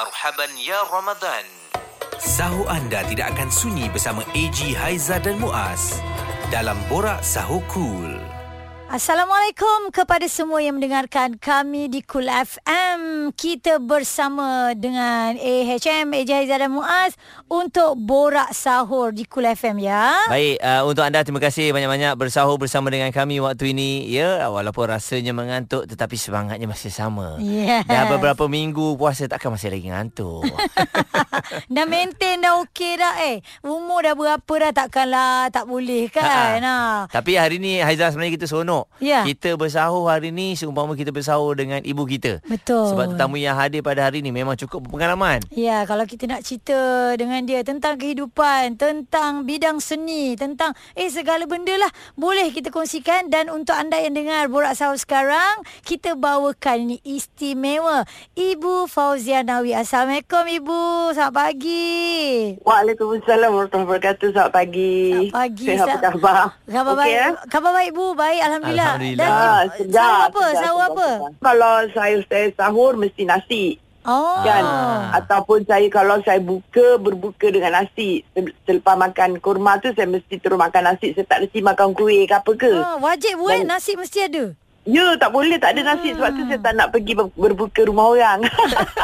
Marhaban Ya Ramadan. Sahur anda tidak akan sunyi bersama AG Haiza dan Muaz dalam Borak Sahur Cool. Assalamualaikum kepada semua yang mendengarkan kami di Cool FM. Kita bersama dengan AHM, AJ Haizah dan Muaz untuk borak sahur di Cool FM ya. Baik, uh, untuk anda terima kasih banyak-banyak bersahur bersama dengan kami waktu ini. Ya, walaupun rasanya mengantuk tetapi semangatnya masih sama. Yes. Dah beberapa minggu puasa takkan masih lagi ngantuk. dah maintain dah okey dah eh. Umur dah berapa dah takkanlah tak boleh kan. Ha. Tapi hari ni Haizah sebenarnya kita seronok. Ya. Kita bersahur hari ni seumpama kita bersahur dengan ibu kita. Betul. Sebab tetamu yang hadir pada hari ni memang cukup berpengalaman. Ya, kalau kita nak cerita dengan dia tentang kehidupan, tentang bidang seni, tentang eh segala benda lah boleh kita kongsikan dan untuk anda yang dengar Borak Sahur sekarang, kita bawakan ini istimewa Ibu Fauzia Nawi. Assalamualaikum Ibu. Selamat pagi. Waalaikumsalam warahmatullahi wabarakatuh. Selamat pagi. Selamat pagi. Apa Sa- khabar? Khabar Okey, baik. eh? Khabar baik Bu. Baik alhamdulillah. Alhamdulillah. Dan Ah, sedap, sahur apa? sedap, Sahur sedap, apa? sedap. Kalau saya saya sahur mesti nasi. Oh. Kan? Ah. Ataupun saya kalau saya buka berbuka dengan nasi. Se- Selepas makan kurma tu saya mesti terus makan nasi. Saya tak mesti makan kuih ke apa ke. Ah, wajib Bu Dan- nasi mesti ada. Ya, tak boleh tak ada nasi sebab tu saya tak nak pergi ber- berbuka rumah orang.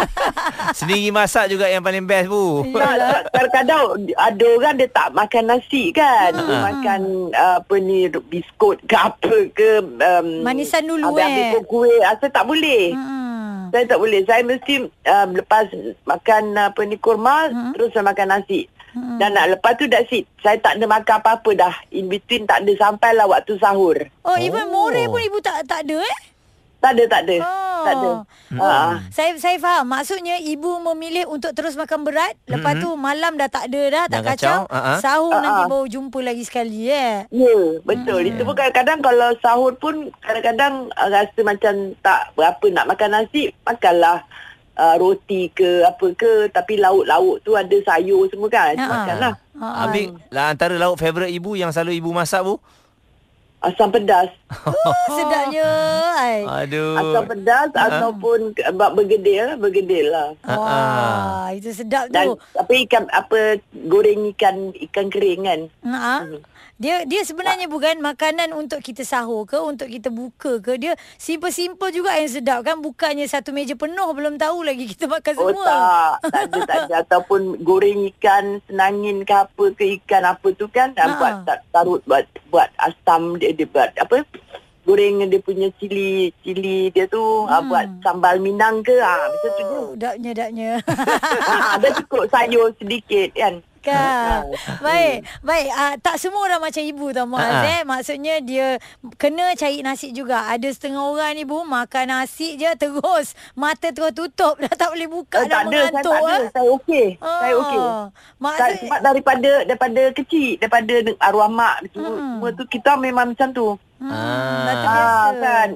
Sendiri masak juga yang paling best, Bu. Tak, kadang-kadang ada orang dia tak makan nasi kan. Hmm. Dia makan apa ni biskut ke apa ke um, Manisan dulu, eh. kuih. Ah, Saya tak boleh. Hmm. Saya tak boleh. Saya mesti um, lepas makan apa ni kurma Hmm. terus saya makan nasi. Dan nak lepas tu that's it. Saya tak ada makan apa-apa dah. In between tak ada sampailah waktu sahur. Oh, even Oh. more pun ibu tak tak ada eh? Tak ada, tak ada. Oh. Tak ada. Ah. Saya saya faham. Maksudnya ibu memilih untuk terus makan berat, lepas tu malam dah tak ada dah, tak Jangan kacau. kacau. Ah. Sahur Ah, nanti baru jumpa lagi sekali eh. Ya, betul. Hmm. Itu pun kadang-kadang kalau sahur pun kadang-kadang uh, rasa macam tak berapa nak makan nasi, makanlah uh, roti ke apa ke. Tapi lauk-lauk tu ada sayur semua kan. Ha. Makanlah. Ha. Habis lah antara lauk favourite ibu yang selalu ibu masak, Bu? Asam pedas. Oh, sedapnya. Ai. Aduh. Asam pedas Ha. ataupun buat bergedil lah. Bergedil lah. Wah, itu sedap tu. Dan tapi ikan apa goreng ikan ikan kering kan. Ha. Dia dia sebenarnya bukan makanan untuk kita sahur ke untuk kita buka ke dia simple-simple juga yang sedap kan bukannya satu meja penuh belum tahu lagi kita makan Oh semua. tak, tak ada, tak ada. Ataupun goreng ikan senangin ke apa ke ikan apa tu kan. Ha. Ha. Buat tak, tarut buat buat asam dia, dia buat apa. Goreng dia punya cili cili dia tu hmm. ha, buat sambal minang ke ha, macam tu je. Oh, Daknya daknya. Ha, ada cukup sayur sedikit kan. Kan. Baik, baik. Uh, tak semua orang macam ibu tau Muaz Ha-ha. eh. Maksudnya dia kena cari nasi juga. Ada setengah orang ni bu makan nasi je terus mata terus tutup dah tak boleh buka Eh, dah tak ada, saya mengantuk tak ada. Saya okey. Saya okey. Ah, Maksud sebab daripada daripada kecil, daripada arwah mak tu, Hmm. semua tu kita memang macam tu. hmm, Ah. dah terbiasa. Ah, kan.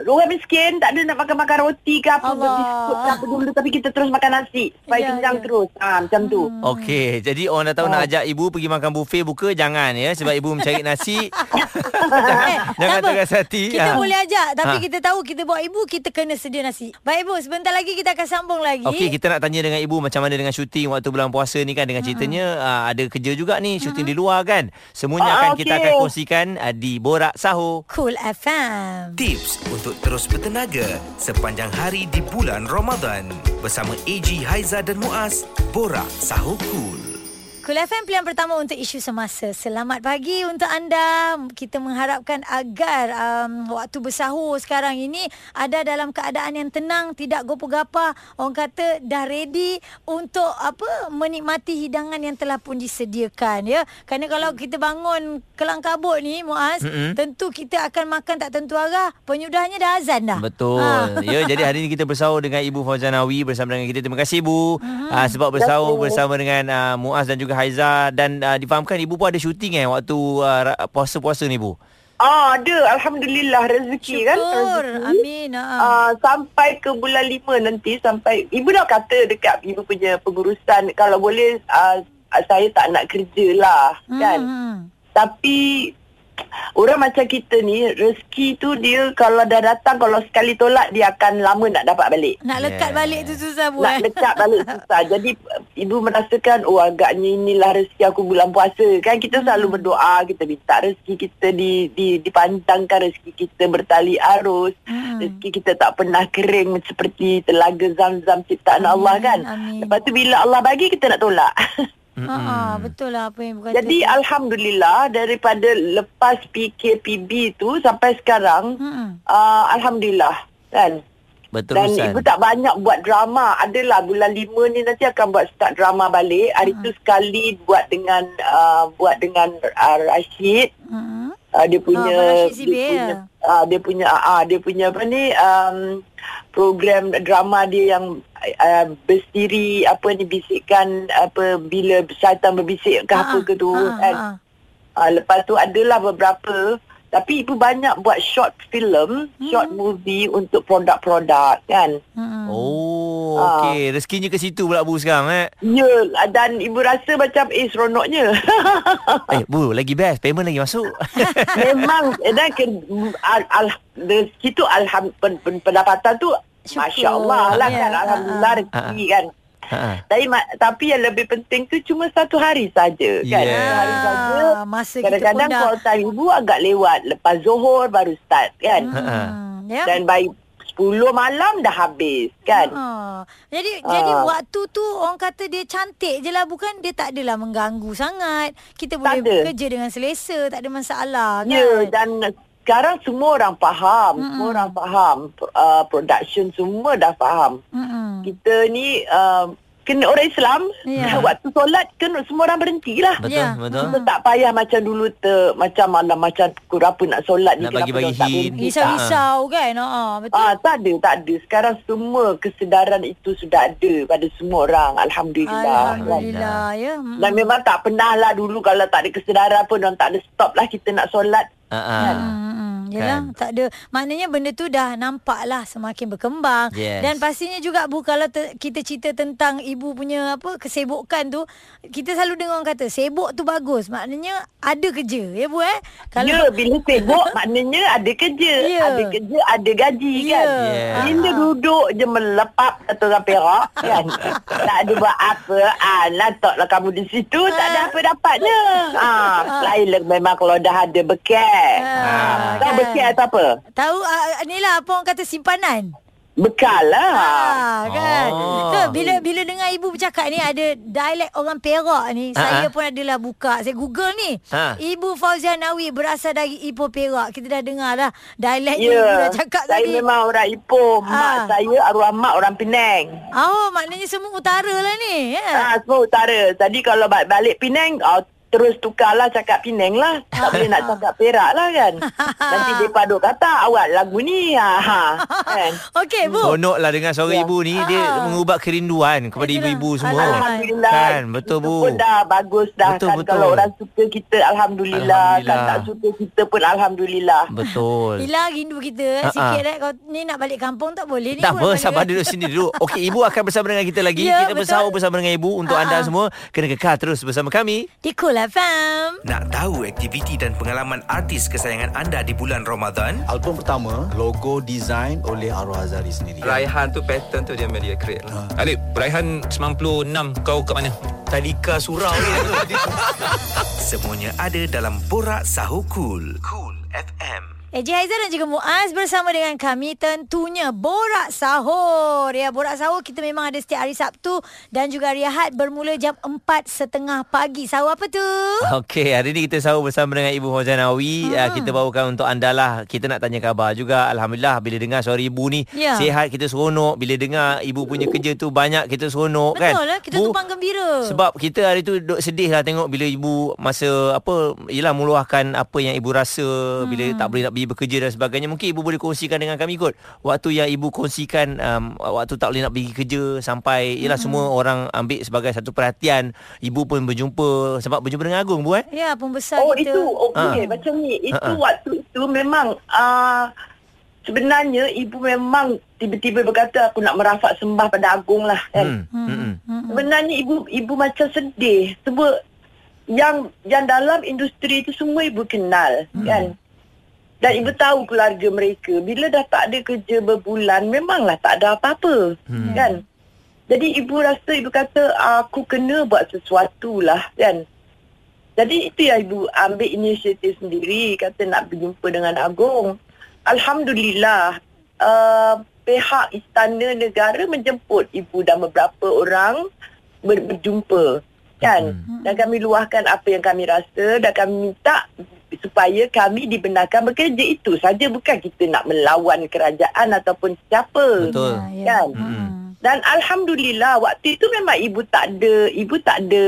Orang miskin tak ada nak makan-makan roti ke apa Allah. biskut ke apa dulu tapi kita terus makan nasi supaya Ya, kenyang ya. terus. Ha, macam tu. Hmm. Okey, jadi orang dah tahu nak ajak ibu pergi makan buffet buka jangan ya sebab ibu mencari nasi. Eh, jangan tak apa. teras hati. Kita Ah. boleh ajak Tapi Ha. kita tahu Kita bawa ibu Kita kena sedia nasi Baik ibu Sebentar lagi kita akan sambung lagi Okey, kita nak tanya dengan ibu macam mana dengan syuting waktu bulan puasa ni kan dengan ceritanya uh, ada kerja juga ni syuting di luar kan. Semuanya Ah, akan okey. kita akan kongsikan uh, di Borak Sahur. Cool FM Tips untuk terus bertenaga sepanjang hari di bulan Ramadan bersama AG Haiza dan Muaz. Borak Sahur Cool. Cool FM pilihan pertama untuk isu semasa. Selamat pagi untuk anda. Kita mengharapkan agar um, waktu bersahur sekarang ini ada dalam keadaan yang tenang, tidak gopoh-gapah. Orang kata dah ready untuk apa menikmati hidangan yang telah pun disediakan ya. Kerana kalau kita bangun kelang kabut ni Muaz, Mm-mm. tentu kita akan makan tak tentu arah. Penyudahnya dah azan dah. Betul. Ha. Ya, jadi hari ini kita bersahur dengan Ibu Fauzanawi bersama dengan kita. Terima kasih Ibu uh, sebab bersahur bersama dengan uh, Muaz dan juga Haiza dan uh, difahamkan Ibu pun ada syuting eh waktu uh, puasa-puasa ni Bu. Ah, ada. Alhamdulillah rezeki kan. Syukur. Amin. Ha. Uh, sampai ke bulan lima nanti sampai ibu dah kata dekat ibu punya pengurusan kalau boleh uh, saya tak nak kerja lah kan Hmm. tapi orang macam kita ni rezeki tu dia kalau dah datang kalau sekali tolak dia akan lama nak dapat balik. Nak lekat Yeah. balik tu susah bu Nak eh. lekat balik susah. Jadi ibu merasakan oh agaknya inilah rezeki aku bulan puasa. Kan kita selalu berdoa, kita minta rezeki kita di, di dipanjangkan rezeki kita bertali arus. Hmm. Rezeki kita tak pernah kering seperti telaga zam-zam ciptaan Amin, Allah kan. amin. Lepas tu bila Allah bagi kita nak tolak. Ha betul lah apa yang ibu kata. Jadi alhamdulillah daripada lepas PKPB tu sampai sekarang uh, alhamdulillah kan. Betul Dan Ustaz. ibu tak banyak buat drama. Adalah bulan lima ni nanti akan buat start drama balik. Hari tu sekali buat dengan uh, buat dengan uh, Rashid. Hmm. Uh, dia punya Rashid dia punya uh, dia punya uh, dia punya apa ni um, program drama dia yang uh, berdiri apa ni bisikkan apa bila syaitan berbisik ke apa ke tu Ha, kan. ha. Uh, lepas tu adalah beberapa tapi ibu banyak buat short film, Hmm. short movie untuk produk-produk kan. Hmm. Oh, Ah. okey. Rezekinya ke situ pula Bu sekarang eh. Ya, dan ibu rasa macam eh seronoknya. Eh, Bu, lagi best. Payment lagi masuk. Memang eh, dan ke, al, al, dari situ alham pen, pen, pendapatan tu Syukur. masya-Allah lah Ya, kan. ha, Alhamdulillah ha. rezeki kan. Ha. Tapi, ma- tapi yang lebih penting tu cuma satu hari saja kan. Yeah. Hari saja. Ah, masa kita pun Kadang-kadang dah call time ibu agak lewat. Lepas Zohor baru start kan. Hmm. Ya. Dan by 10 malam dah habis kan. Ha. Jadi Ah. jadi waktu tu orang kata dia cantik je lah bukan dia tak adalah mengganggu sangat. Kita boleh ada. bekerja dengan selesa, tak ada masalah kan. Ya dan sekarang semua orang faham, Mm-mm. semua orang faham uh, production semua dah faham. Hmm. Kita ni uh, kena orang Islam Ya. waktu solat kena semua orang berhentilah. Betul, Ya. betul. Kita tak payah macam dulu ter, macam malam macam pukul berapa nak solat ni Nak kenapa bagi-bagi orang tak berhenti? Risau-risau kan. Ha betul. Ah, tak ada, tak ada. Sekarang semua kesedaran itu sudah ada pada semua orang. Alhamdulillah. Alhamdulillah ya. Hmm. Dan memang tak pernah lah dulu kalau tak ada kesedaran pun orang tak ada stop lah kita nak solat. Ha hmm, Yelah Kan? tak ada Maknanya benda tu dah nampak lah Semakin berkembang Yes. Dan pastinya juga Bu Kalau te- kita cerita tentang Ibu punya apa Kesibukan tu Kita selalu dengar orang kata Sibuk tu bagus Maknanya Ada kerja Ya Bu eh Ya, bila sibuk maknanya ada kerja. Ya. Ada kerja, ada gaji Ya. kan. Yeah. Bila duduk je melepap kata orang Perak kan. tak ada buat apa. Ah, lantaklah kamu di situ. Tak ada apa dapatnya. Ah, lain lah memang kalau dah ada bekal. Ah, Tahu kan. Bekal tu apa? Tahu uh, ni lah apa orang kata simpanan. Bekal lah. Ah, kan. Oh. So bila bila dengar ibu bercakap ni ada dialek orang Perak ni, Ha, saya ha. pun adalah buka. Saya Google ni. Ha. Ibu Fauzia Nawi berasal dari Ipoh Perak. Kita dah dengar dah dialek yeah. ibu dah cakap saya tadi. memang orang Ipoh. Mak Ah. saya arwah mak orang Penang. Oh, maknanya semua utara lah ni. Ya. Ah, semua utara. Tadi kalau ba- balik Penang, oh, terus tukarlah cakap Penang lah. Tak boleh nak cakap Perak lah kan. Nanti mereka duk kata, awak lagu ni. Ha, ha. Kan? Okey, Bu. Seronok lah dengan suara Ya. ibu ni Dia Ah. mengubat kerinduan Kepada Itulah. ibu-ibu semua Alhamdulillah. Kan betul Itu Bu pun dah bagus dah Betul, kan. betul. Kalau orang suka kita, Alhamdulillah. Kan Alhamdulillah. tak suka kita pun Alhamdulillah. Betul Hilang rindu kita eh, Ha, sikit eh. Kau ni nak balik kampung tak boleh ni. Tak apa, sabar duduk sini dulu. Okey, Ibu akan bersama dengan kita lagi. Ya, kita betul. bersahur bersama dengan Ibu. Untuk Ha, anda semua, kena kekal terus bersama kami. Di Cool FM. Nak tahu aktiviti dan pengalaman artis kesayangan anda di bulan Ramadan? Album pertama logo design oleh Arwah Azali sendiri. Raihan tu pattern tu dia media create lah. Alip, Raihan 96 kau kat mana? Tadika surau ni. Semuanya ada dalam Borak Sahur Cool. Cool FM. Eji Haizan dan juga Muaz bersama dengan kami tentunya Borak Sahur. Ya, Borak Sahur kita memang ada setiap hari Sabtu dan juga hari Ahad bermula jam 4.30 pagi. Sahur apa tu? Okey, hari ni kita sahur bersama dengan Ibu Fauzan Nawi. Ha. Uh, kita bawakan untuk anda lah. Kita nak tanya khabar juga. Alhamdulillah, bila dengar suara Ibu ni, Ya. sihat kita seronok. Bila dengar Ibu punya kerja tu banyak, kita seronok kan. Betul lah, kita Bu, tumpang gembira. Sebab kita hari tu duk sedih lah tengok bila ibu masa apa ialah meluahkan apa yang ibu rasa hmm. bila tak boleh nak pergi bekerja dan sebagainya. Mungkin ibu boleh kongsikan dengan kami kot. Waktu yang ibu kongsikan um, waktu tak boleh nak pergi kerja sampai ialah hmm. semua orang ambil sebagai satu perhatian. Ibu pun berjumpa sebab berjumpa dengan Agung bu eh. Ya, pembesar Oh kita. itu okey Ha. macam ni. Itu Ha, ha. waktu itu memang uh, sebenarnya ibu memang tiba-tiba berkata aku nak merafak sembah pada Agung lah kan. Hmm. Hmm. hmm. Hmm. Sebenarnya ibu ibu macam sedih sebab yang yang dalam industri itu semua ibu kenal hmm. kan. Dan ibu tahu keluarga mereka bila dah tak ada kerja berbulan memanglah tak ada apa-apa hmm. kan. Jadi ibu rasa ibu kata aku kena buat sesuatu lah kan. Jadi itu yang ibu ambil inisiatif sendiri kata nak berjumpa dengan Agong. Alhamdulillah uh, pihak istana negara menjemput ibu dan beberapa orang ber- berjumpa kan hmm. dan kami luahkan apa yang kami rasa dan kami minta supaya kami dibenarkan bekerja itu saja bukan kita nak melawan kerajaan ataupun siapa Betul. Ya, ya. kan Hmm. dan alhamdulillah waktu itu memang ibu tak ada ibu tak ada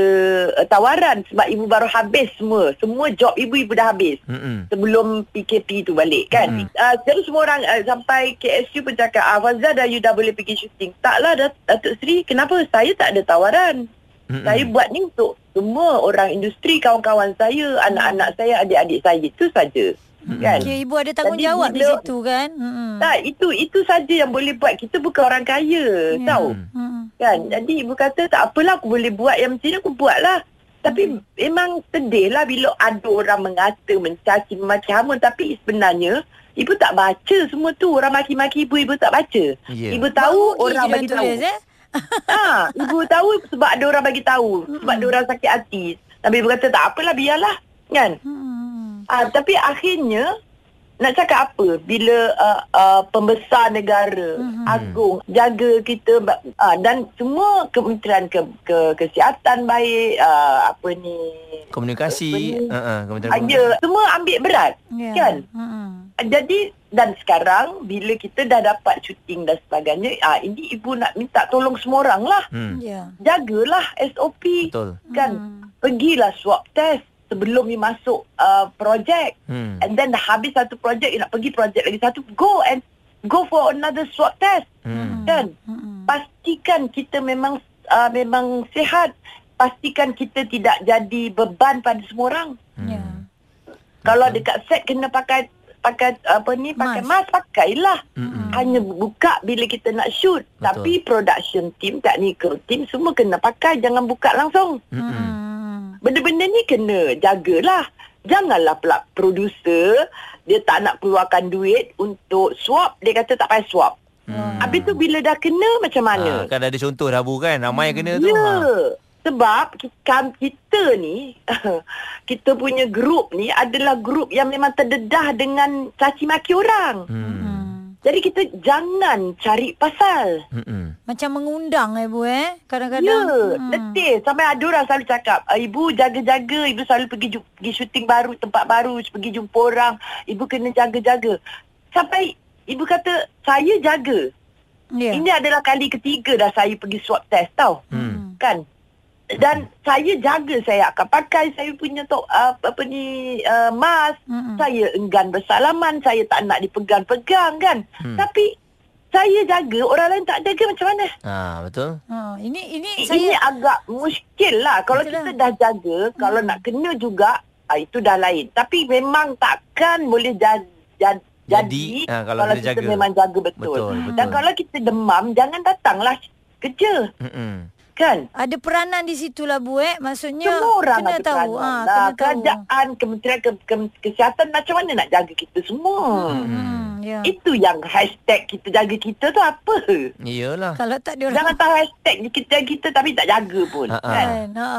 uh, tawaran sebab ibu baru habis semua semua job ibu ibu dah habis Mm-mm. sebelum PKP tu balik kan. Uh, terus semua orang uh, sampai KSU pun cakap, ah, Fazal dah you dah boleh pergi syuting. Taklah Dat- Datuk Seri, kenapa saya tak ada tawaran? Mm-mm. Saya buat ni untuk semua orang industri, kawan-kawan saya, anak-anak saya, adik-adik saya. Itu saja. Kan? Okay, ibu ada tanggungjawab di bila- situ kan? Hmm. Tak, itu itu saja yang boleh buat. Kita bukan orang kaya, Ya. tahu? Hmm. Kan? Jadi ibu kata tak apalah aku boleh buat yang macam ni aku buat lah. Tapi memang sedih lah bila ada orang mengata, mencaci, memaki hama. Tapi sebenarnya ibu tak baca semua tu. Orang maki-maki ibu, ibu tak baca. Ya. Ibu tahu rugi orang bagi tahu. tulis, eh? Ha, ibu tahu sebab ada orang bagi tahu. Sebab ada orang sakit hati. Tapi ibu kata tak apalah biarlah. Kan? Hmm. Ah, tapi akhirnya nak cakap apa bila uh, uh, pembesar negara Mhm. agung jaga kita uh, dan semua kementerian ke, ke kesihatan baik uh, apa ni Komunikasi. Apa ni? Uh-uh, Kementerian aja semua ambil berat Ya. kan Hmm. jadi dan sekarang bila kita dah dapat syuting dan sebagainya ah ini ibu nak minta tolong semua orang lah Hmm. Ya. jagalah SOP Betul. kan Hmm. pergilah swab test sebelum you masuk uh, projek Hmm. and then dah habis satu projek you nak pergi projek lagi satu go and go for another swab test Hmm. kan Hmm. pastikan kita memang uh, memang sihat pastikan kita tidak jadi beban pada semua orang Ya. kalau dekat set kena pakai pakai apa ni pakai Mask. mask pakailah Mm-mm. hanya buka bila kita nak shoot Betul. tapi production team technical team semua kena pakai jangan buka langsung Mm-mm. Hmm. Benda-benda ni kena jagalah. Janganlah pula producer dia tak nak keluarkan duit untuk swap, dia kata tak payah swap. Hmm. Habis tu bila dah kena macam mana? Ah, kan ada contoh dah bu kan ramai yang kena tu. ya. Ha. Sebab kita, kita ni kita punya grup ni adalah grup yang memang terdedah dengan caci maki orang. Hmm. Hmm. Jadi kita jangan cari pasal. Mm-mm. Macam mengundang eh bu eh Ya, kadang-kadang. letih. Sampai ada orang selalu cakap, "Ah, ibu jaga-jaga, ibu selalu pergi ju- pergi syuting baru, tempat baru, pergi jumpa orang, ibu kena jaga-jaga. Sampai ibu kata, saya jaga. Ya. Ini adalah kali ketiga dah saya pergi swab test tau. Hmm. Kan? Dan saya jaga saya akan pakai saya punya tok uh, apa ni uh, mask. Mm-mm. Saya enggan bersalaman, saya tak nak dipegang-pegang kan. Hmm. Tapi saya jaga, orang lain tak jaga macam mana? Ah betul. Ha, ini ini Ini saya agak muskil lah. Kalau Betul kita lah. dah jaga, kalau nak kena juga, ah, itu dah lain. Tapi memang takkan boleh jadi, jadi, Jadi, ah, kalau kita kita jaga. memang jaga betul. Betul, betul. Dan kalau kita demam, jangan datanglah kerja. Mm-mm. Kan? ada peranan di situ lah bu eh. Maksudnya Semua orang kena ada tahu. peranan Ha, kena tahu. Kerajaan, Kementerian ke, ke, Kesihatan macam mana nak jaga kita semua. Hmm, ya. Itu yang hashtag kita jaga kita tu apa? Iyalah. Kalau tak dia Jangan tahu hashtag kita jaga kita tapi tak jaga pun. Ha, ha. Kan? Kan? Ha,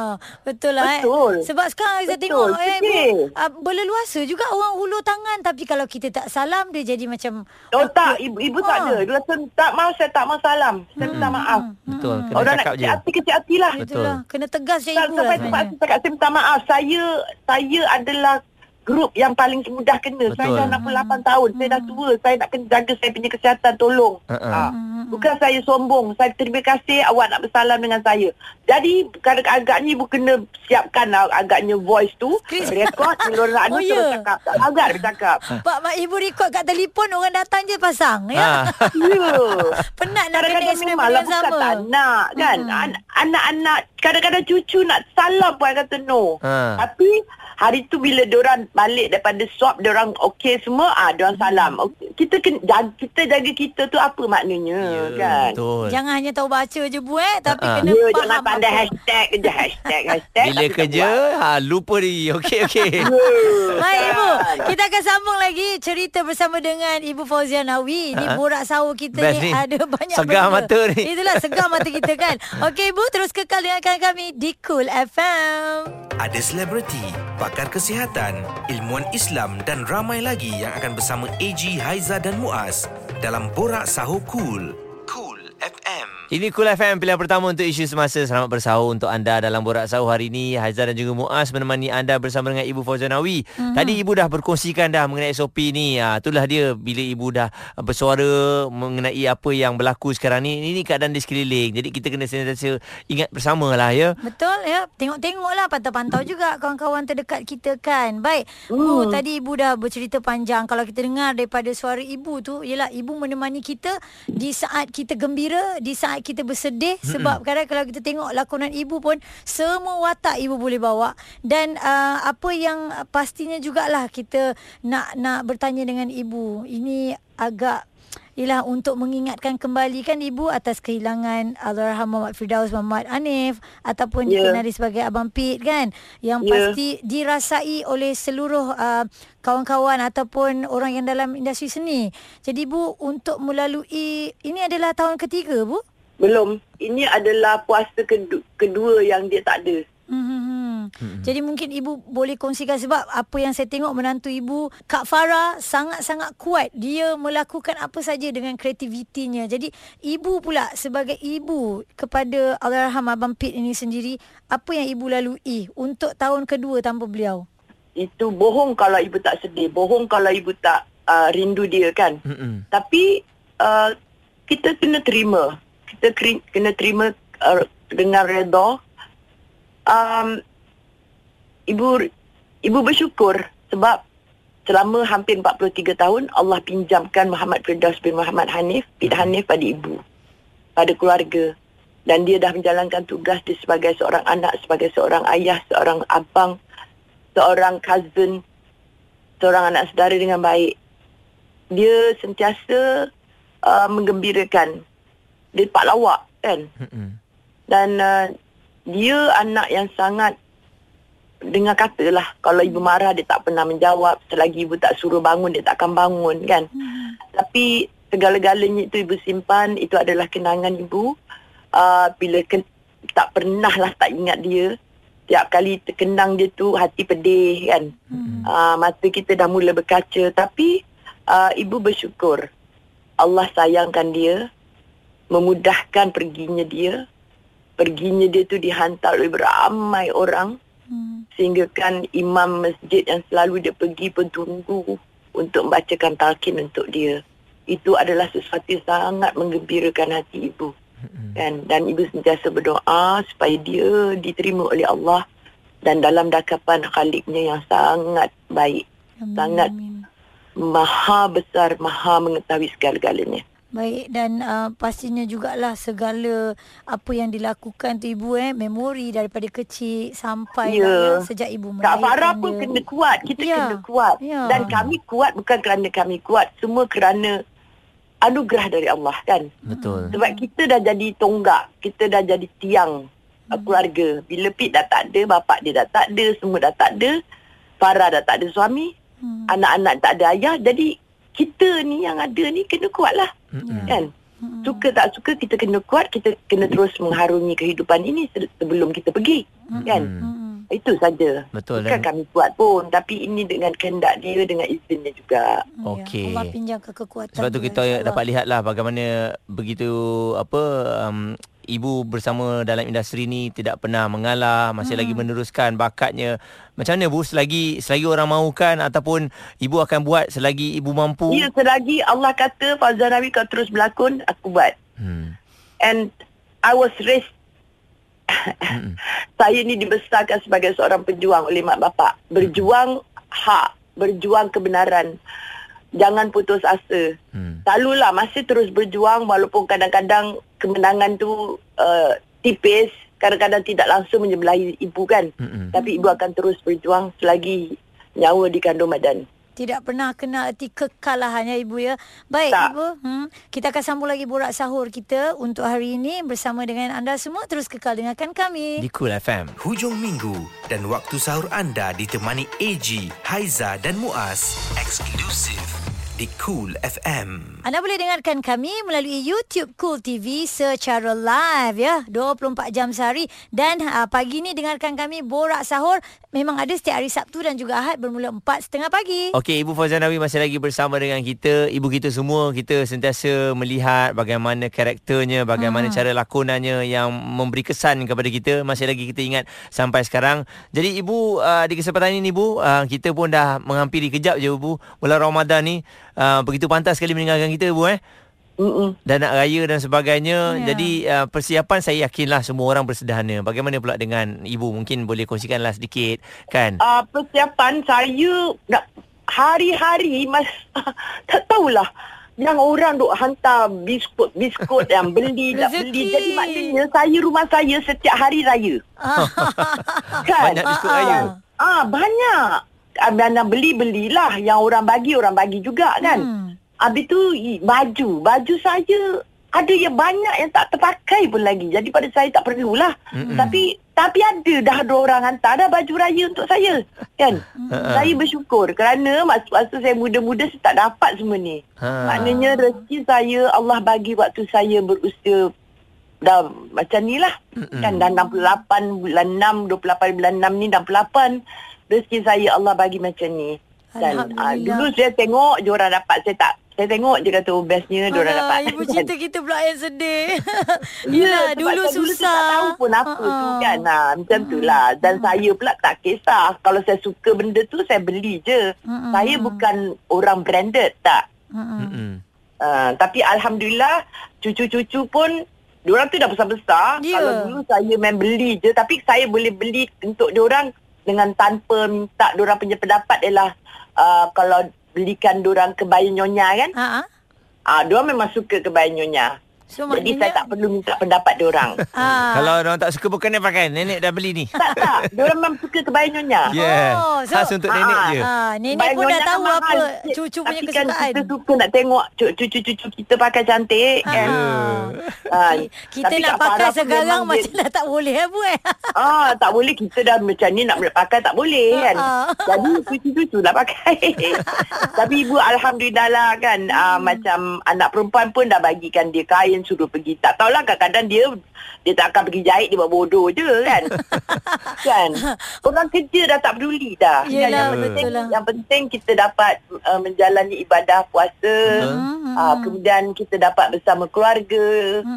betul lah Betul. eh. Sebab sekarang saya Betul, tengok eh sedih. bu, uh, berleluasa juga orang hulur tangan tapi kalau kita tak salam dia jadi macam Oh tak, ibu, ibu tak Ha. ada. Dia kata tak mau saya tak mau salam. Saya minta maaf. Betul. Kena Orang nak cakap kecil je. hati kecil hatilah. Betul. itulah kena tegas je ibu lah sampai tempat tu cakap saya minta maaf. Saya saya adalah grup yang paling mudah kena. Saya Betul. dah 68 tahun. Saya dah tua. Saya nak kena jaga saya punya kesihatan. Tolong. Ha-ha. Ha. Bukan saya sombong. Saya terima kasih awak nak bersalam dengan saya. Jadi kadang agaknya ibu kena siapkan lah agaknya voice tu. Rekod. Oh, oh, ya? cakap. Tak agak bercakap. Pak mak ibu rekod kat telefon orang datang je pasang ya. Ha. Ya. Penat nak kena memanglah yang bukan sama. tak nak kan. Hmm. An- Anak-anak kadang-kadang cucu nak salam pun kata no. Ha. Tapi hari tu bila diorang balik daripada swab dia orang okey semua ah dia orang salam. Okay. Kita kena jaga, kita jaga kita tu apa maknanya Ya, kan? Betul. Jangan hanya tahu baca je Bu eh tapi Ha-ha. kena Ya, faham. jangan pandai apa. hashtag je hashtag hashtag. Bila kerja, buat. ha, lupa diri. Okey, okey. Baik Ibu, Kan? kita akan sambung lagi cerita bersama dengan Ibu Fauzia Nawi. Di Ha? borak sahur kita Best ni, ni. ada banyak Segar benda. mata ni. Itulah segar mata kita kan. Okey Ibu, terus kekal dengarkan kami di Cool FM. Ada selebriti, pakar kesihatan, ilmuwan Islam dan ramai lagi yang akan bersama AG Haiza dan Muaz dalam Borak Sahur Cool. FM. Ini Cool FM pilihan pertama untuk isu semasa. Selamat bersahur untuk anda dalam Borak Sahur hari ini. Haizan dan juga Muaz menemani anda bersama dengan Ibu Fauzan Nawi. Mm-hmm. Tadi Ibu dah berkongsikan dah mengenai SOP ni. Ha, itulah dia bila Ibu dah bersuara mengenai apa yang berlaku sekarang ni. Ini keadaan di sekeliling. Jadi kita kena sentiasa ingat bersama lah ya. Betul ya. Tengok-tengoklah pantau-pantau juga kawan-kawan terdekat kita kan. Baik. Bu, tadi ibu dah bercerita panjang. Kalau kita dengar daripada suara ibu tu, ialah ibu menemani kita di saat kita gembira, di saat kita bersedih sebab kadang kalau kita tengok lakonan ibu pun semua watak ibu boleh bawa dan uh, apa yang pastinya jugalah kita nak nak bertanya dengan ibu. Ini agak Ialah untuk mengingatkan kembali kan ibu atas kehilangan Allahyarham Muhammad Firdaus Muhammad Hanif ataupun Ya. dikenali sebagai Abang Pit kan yang Ya. pasti dirasai oleh seluruh uh, kawan-kawan ataupun orang yang dalam industri seni. Jadi bu untuk melalui ini adalah tahun ketiga bu. Belum. Ini adalah puasa kedua, kedua yang dia tak ada. Hmm. Hmm. Jadi mungkin ibu boleh kongsikan sebab apa yang saya tengok menantu ibu Kak Farah sangat-sangat kuat. Dia melakukan apa saja dengan kreativitinya. Jadi ibu pula sebagai ibu kepada Allahyarham Abang Pit ini sendiri, apa yang ibu lalui untuk tahun kedua tanpa beliau? Itu bohong kalau ibu tak sedih. Bohong kalau ibu tak uh, rindu dia kan. Mm-mm. Tapi uh, kita kena terima. Kita kena terima uh, dengan redha. Um, ibu ibu bersyukur sebab selama hampir 43 tahun Allah pinjamkan Muhammad Firdaus bin Muhammad Hanif, bin Hanif pada ibu, pada keluarga. Dan dia dah menjalankan tugas dia sebagai seorang anak, sebagai seorang ayah, seorang abang, seorang cousin, seorang anak saudara dengan baik. Dia sentiasa uh, menggembirakan. Dia pak lawak kan. Mm-mm. Dan uh, dia anak yang sangat dengar kata lah kalau ibu marah dia tak pernah menjawab. Selagi ibu tak suruh bangun dia tak akan bangun kan? Hmm. tapi segala-galanya itu ibu simpan itu adalah kenangan ibu. Uh, bila ke, tak pernah lah tak ingat dia tiap kali terkenang dia tu hati pedih kan? Hmm. uh, mata kita dah mula berkaca. Tapi uh, ibu bersyukur Allah sayangkan dia memudahkan perginya dia. Perginya dia tu dihantar oleh beramai orang Hmm. sehingga kan imam masjid yang selalu dia pergi pun tunggu untuk membacakan talqin untuk dia itu adalah sesuatu yang sangat menggembirakan hati ibu kan dan ibu sentiasa berdoa supaya dia diterima oleh Allah dan dalam dakapan khaliknya yang sangat baik Amin, Sangat. amin. maha besar maha mengetahui segala-galanya Baik dan uh, pastinya jugalah segala apa yang dilakukan tu ibu eh memori daripada kecil sampai Ya. lah, ya, sejak ibu Kak Farah melahirkan pun kena kuat. Kita Ya. kena kuat. Ya. Dan kami kuat bukan kerana kami kuat. Semua kerana anugerah dari Allah kan. Betul. Sebab kita dah jadi tonggak. Kita dah jadi tiang uh, keluarga. Bila Pit dah tak ada, bapak dia dah tak ada, semua dah tak ada. Farah dah tak ada suami. Hmm. Anak-anak tak ada ayah. Jadi kita ni yang ada ni kena kuat lah. Mm-mm. Kan? Suka tak suka kita kena kuat. Kita kena terus mengharungi kehidupan ini se- sebelum kita pergi. Kan? Mm. Hmm. Itu saja. Betul Bukan dan kami buat pun tapi ini dengan kehendak dia dengan izinnya juga. Okey. Ya, Allah pinjamkan kekuatan. Sebab tu kita dapat lihatlah bagaimana begitu apa um, ibu bersama dalam industri ni tidak pernah mengalah, masih lagi meneruskan bakatnya. Macam mana Bu selagi selagi orang mahukan ataupun ibu akan buat selagi ibu mampu? Ya selagi Allah kata Fazal Nabi kau terus berlakon aku buat. Hmm. And I was raised Mm-mm. saya ni dibesarkan sebagai seorang pejuang oleh mak bapak. Berjuang hak, berjuang kebenaran. Jangan putus asa. Hmm. Selalulah masih terus berjuang walaupun kadang-kadang kemenangan tu uh, tipis, kadang-kadang tidak langsung menyebelahi ibu kan. Mm-mm. Tapi ibu akan terus berjuang selagi nyawa dikandung badan. Tidak pernah kena erti kekalahan ya Ibu ya. Baik Tak. Ibu, hmm, kita akan sambung lagi borak sahur kita untuk hari ini bersama dengan anda semua. Terus kekal dengarkan kami. Di Cool FM. Hujung minggu dan waktu sahur anda ditemani AG, Haiza dan Muaz. Eksklusif di Cool FM. Anda boleh dengarkan kami melalui YouTube Cool TV secara live ya 24 jam sehari dan uh, pagi ni dengarkan kami Borak Sahur memang ada setiap hari Sabtu dan juga Ahad bermula 4.30 pagi. Okey, Ibu Fauzanawi masih lagi bersama dengan kita. Ibu kita semua, kita sentiasa melihat bagaimana karakternya, bagaimana Hmm. cara lakonannya yang memberi kesan kepada kita. Masih lagi kita ingat sampai sekarang. Jadi Ibu, uh, di kesempatan ini Ibu, uh, kita pun dah menghampiri kejap je Ibu. Bulan Ramadan ni, uh, begitu pantas sekali meninggalkan kita Ibu eh. Mm-mm. Dan nak raya dan sebagainya. Ya. Jadi uh, persiapan saya yakinlah semua orang bersederhana. Bagaimana pula dengan Ibu? Mungkin boleh kongsikanlah sedikit kan? Uh, persiapan saya nak hari-hari mas tak tahulah yang orang duk hantar biskut-biskut yang beli nak Rezeki. beli jadi maknanya saya rumah saya setiap hari raya kan Banyak biskut raya. ah banyak ah, dan nak beli-belilah yang orang bagi orang bagi juga kan Hmm. Habis tu baju, baju saya ada yang banyak yang tak terpakai pun lagi. Jadi pada saya tak perlulah. Mm-mm. Tapi tapi ada dah ada orang hantar dah baju raya untuk saya. Kan? Ha-ha. saya bersyukur kerana masa-masa saya muda-muda saya tak dapat semua ni. Ha. Maknanya rezeki saya Allah bagi waktu saya berusia dah macam ni lah. Mm-mm. Kan dah 68 bulan 6, 28 bulan 6 ni 68. Rezeki saya Allah bagi macam ni. Dan uh, Alhamdulillah. dulu saya tengok je orang dapat saya tak saya tengok je kata oh bestnya dia orang Alah, dapat. Ibu cerita kita pula yang sedih. Ya, Yelah, sebab dulu saya susah. Dulu tak tahu pun apa tu Ha-ha. kan. Ha, macam tu lah. Dan saya pula tak kisah. Kalau saya suka benda tu, saya beli je. Mm-mm. Saya bukan orang branded, tak. Mm-mm. Uh, tapi Alhamdulillah, cucu-cucu pun, diorang tu dah besar-besar. Ya. Kalau dulu saya main beli je. Tapi saya boleh beli untuk diorang dengan tanpa minta diorang punya pendapat ialah uh, kalau belikan diorang kebaya nyonya kan. Ha ah. Ah, diorang memang suka kebaya nyonya. So Jadi maknanya saya tak perlu minta pendapat diorang. ah. Kalau orang tak suka bukan dia pakai. Nenek dah beli ni. tak, tak. Diorang memang suka kebaya nyonya. Yeah. Oh, so- Khas untuk nenek Ah, je. Ah, nenek pun dah nyonya tahu kan apa mahal. cucu punya Tapi kesukaan. kan kita suka nak tengok cu- cucu-cucu kita pakai cantik kan. Ah. Ah, Kita tapi nak pakai sekarang macam dia- dah tak boleh eh, Bu eh. Ah, tak boleh kita dah macam ni nak pakai tak boleh kan. Ah. Jadi cucu-cucu lah pakai. Tapi ibu alhamdulillah lah kan ah, Hmm. macam anak perempuan pun dah bagikan dia kain suruh pergi. Tak tahulah kadang-kadang dia dia tak akan pergi jahit dia buat bodoh je kan. kan. Orang kerja dah tak peduli dah. Kan, Yelah, yang penting betul lah. yang penting kita dapat uh, menjalani ibadah puasa. Hmm, Ah, kemudian kita dapat bersama keluarga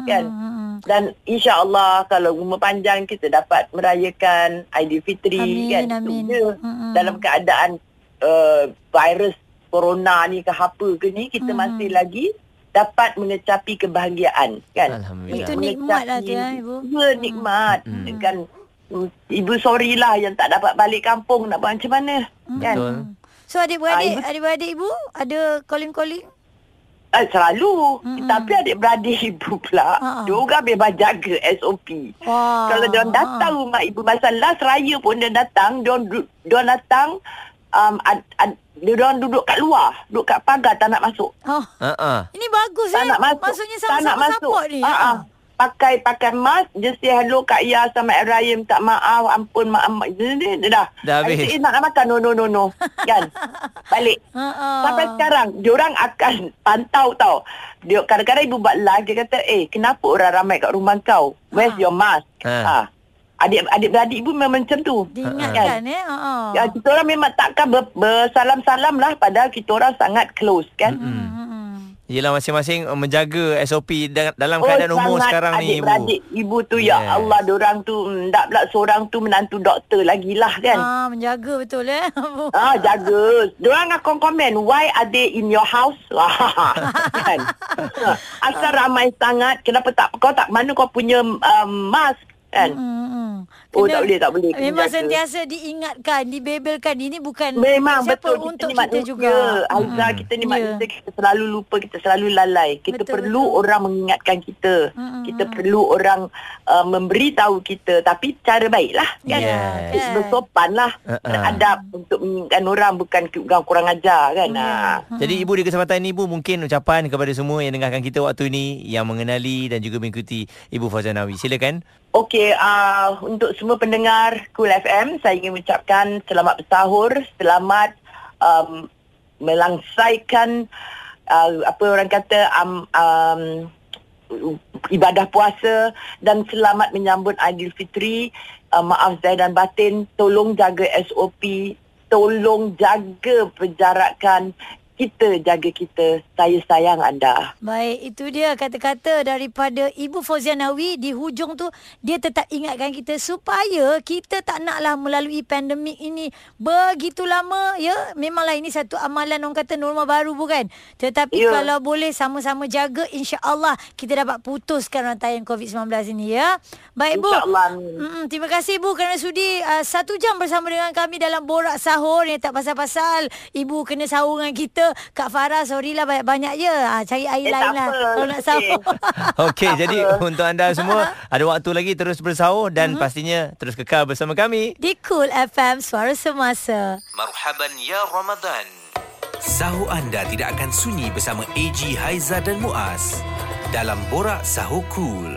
kan. hmm. Dan insya-Allah kalau umur panjang kita dapat merayakan Aidilfitri Amin, kan. amin. Mm-mm. Dalam keadaan uh, virus corona ni ke apa ke ni kita Mm-mm. masih lagi dapat mengecapi kebahagiaan kan. Alhamdulillah. Itu nikmat lah tu, ya, Ibu. Ya nikmat Mm-mm. kan. mm, Ibu sorry lah yang tak dapat balik kampung nak buat macam mana kan. Betul. So adik-beradik, Ah, ibu- adik-beradik ibu ada calling-calling? Ah, selalu. Mm-mm. Tapi adik-beradik ibu pula, Ha-ha. dia orang memang jaga SOP. Wah. Kalau dia datang rumah ibu masa last raya pun dia datang, dia dia datang um, ad, ad, dia orang duduk kat luar, duduk kat pagar tak nak masuk. Oh, Ha ah. ini bagus Tak eh. nak masuk. Maksudnya tak nak sama-sama masuk. support ni. Ha ah. Pakai pakai mask, just say hello Kak Ya sama Raya minta maaf, ampun maaf. maaf. Dia, dia, dia dah. Dah habis. Eh, nak makan. No, no, no, no. kan? Balik. Ah. Sampai sekarang diorang akan pantau tau. Dia kadang-kadang ibu buat live dia kata, "Eh, kenapa orang ramai kat rumah kau? Where's Ha. your mask?" Ha. Ha. Adik adik beradik ibu memang macam tu. Diingatkan eh. Ha ah. Ya, kita orang memang takkan ber, bersalam-salam lah padahal kita orang sangat close kan. Hmm, hmm, hmm. Yelah masing-masing menjaga SOP da- dalam keadaan umur sekarang ni ibu. adik-beradik ibu tu ya Yes. Allah diorang tu mm, tak pula seorang tu menantu doktor lagi lah kan. Ah, menjaga betul eh. Ah jaga. Diorang akan komen why are they in your house? kan. Asal ramai sangat kenapa tak kau tak mana kau punya um, mask kan. Hmm. Oh, tak boleh, tak boleh. Memang jaga. sentiasa diingatkan, dibebelkan. Ini bukan Memang siapa betul untuk kita ni kita juga. Aiza kita ni manusia kita selalu lupa, kita selalu lalai. Kita Betul, perlu betul. orang mengingatkan kita. Mm-mm, Kita perlu orang uh, memberi tahu kita tapi cara baiklah kan. Yes. Yes. Bersopan lah. Uh-uh. Beradab untuk mengingatkan orang bukan kurang ajar kan. Ya. Ha. Jadi ibu di kesempatan ini ibu mungkin ucapan kepada semua yang dengarkan kita waktu ini yang mengenali dan juga mengikuti Ibu Fazanawi. Silakan. Okey, uh, untuk semua pendengar Cool FM, saya ingin mengucapkan selamat bersahur, selamat um, melangsaikan uh, apa orang kata um, um, ibadah puasa dan selamat menyambut Aidilfitri. Uh, maaf zahir dan batin, tolong jaga SOP, tolong jaga penjarakan kita jaga kita. Saya sayang anda. Baik, itu dia kata-kata daripada Ibu Fauzianawi di hujung tu dia tetap ingatkan kita supaya kita tak naklah melalui pandemik ini begitu lama ya. Memanglah ini satu amalan orang kata norma baru bukan. Tetapi Ya. kalau boleh sama-sama jaga insya-Allah kita dapat putuskan rantaian COVID-19 ini ya. Baik Bu. InsyaAllah, amin. Mm, terima kasih Bu kerana sudi uh, satu jam bersama dengan kami dalam borak sahur yang tak pasal-pasal. Ibu kena sahur dengan kita. Kak Farah, sorry lah banyak-banyak je. Uh, cari air Eh, lain lah apa. kalau nak Okey. sahur. Okey, jadi untuk anda semua ada waktu lagi terus bersahur dan pastinya terus kekal bersama kami. Di Cool FM, suara semasa. Marhaban ya Ramadan. Sahur anda tidak akan sunyi bersama AG Haiza dan Muaz dalam Borak Sahur Cool.